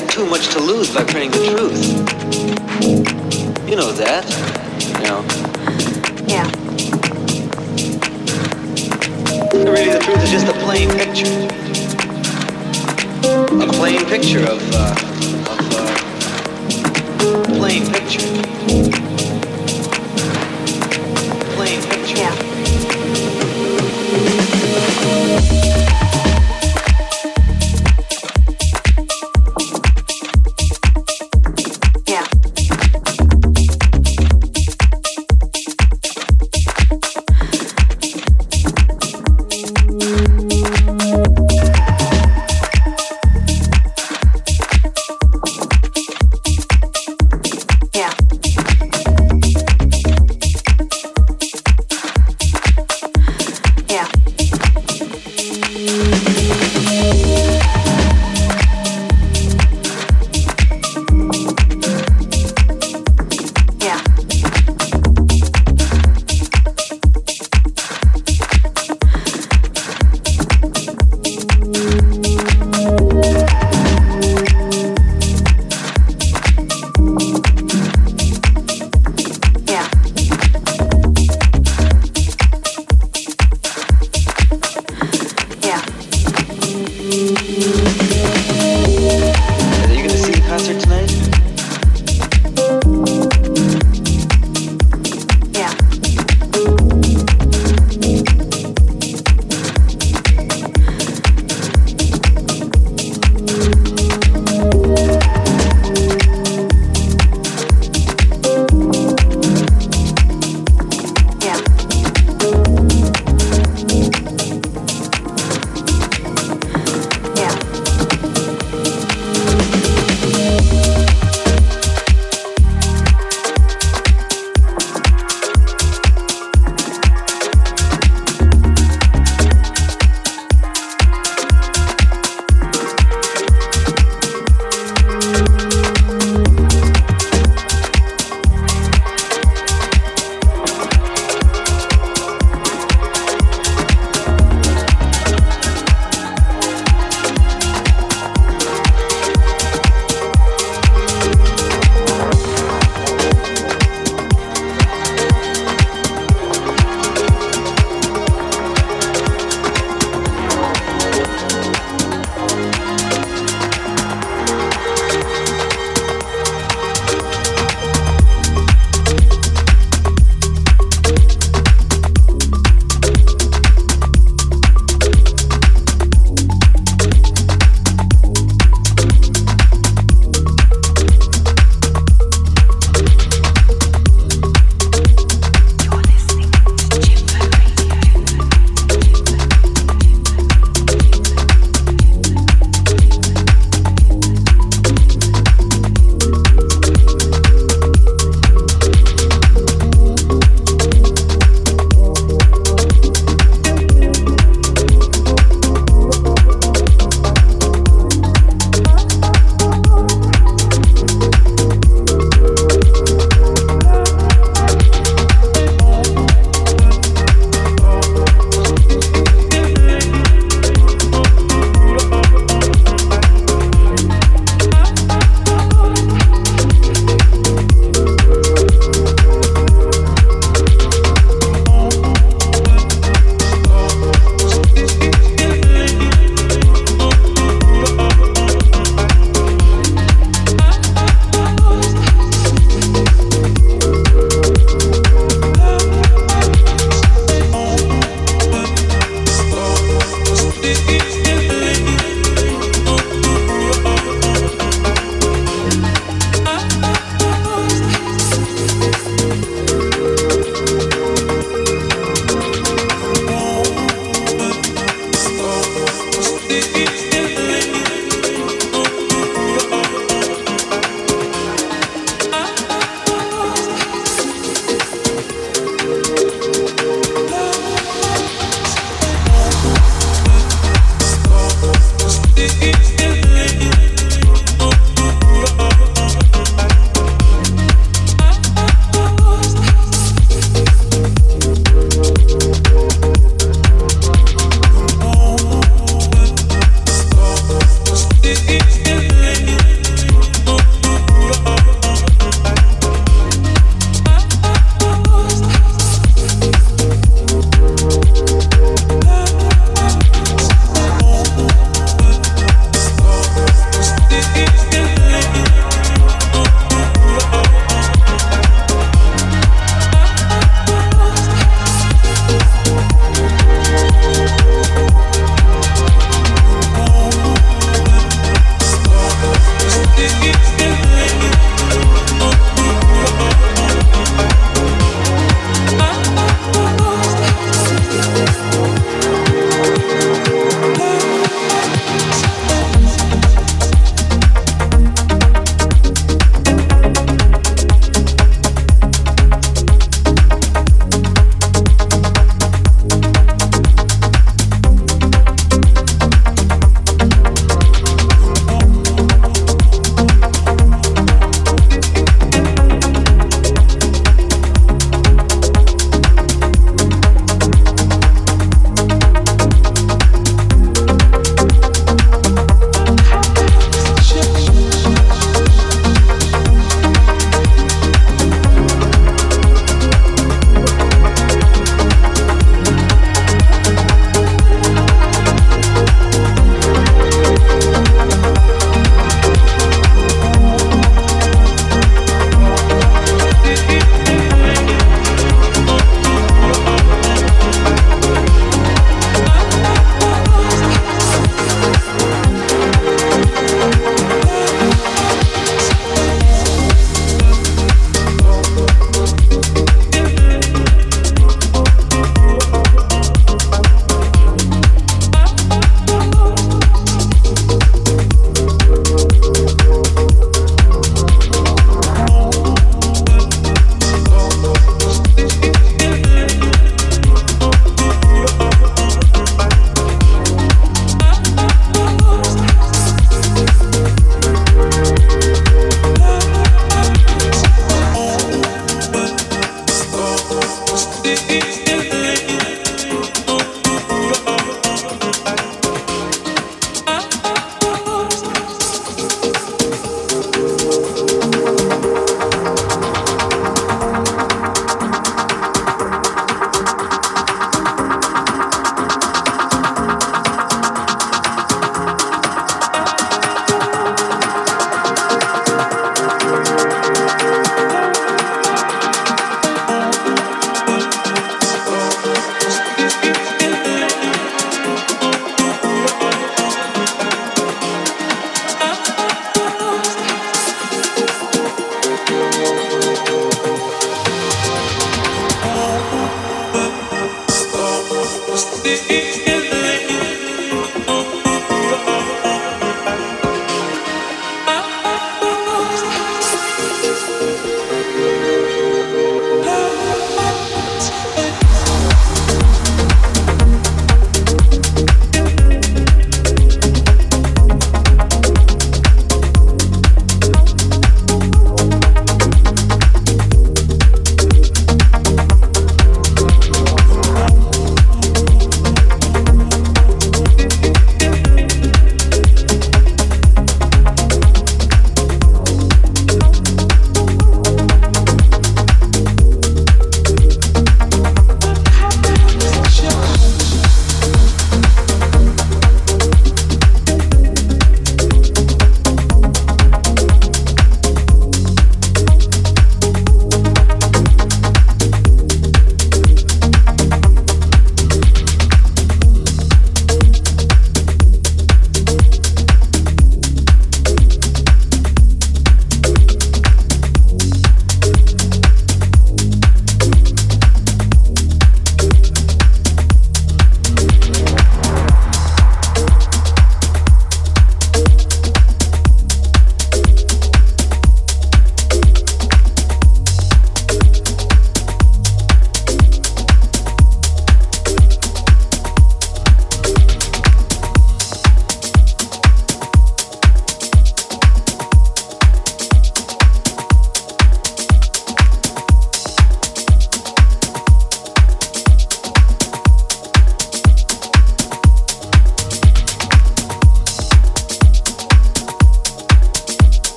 got too much to lose by printing the truth. You know that you know? Yeah. Really, the truth is just a plain picture. A plain picture of, uh, of, uh, plain picture. Yeah.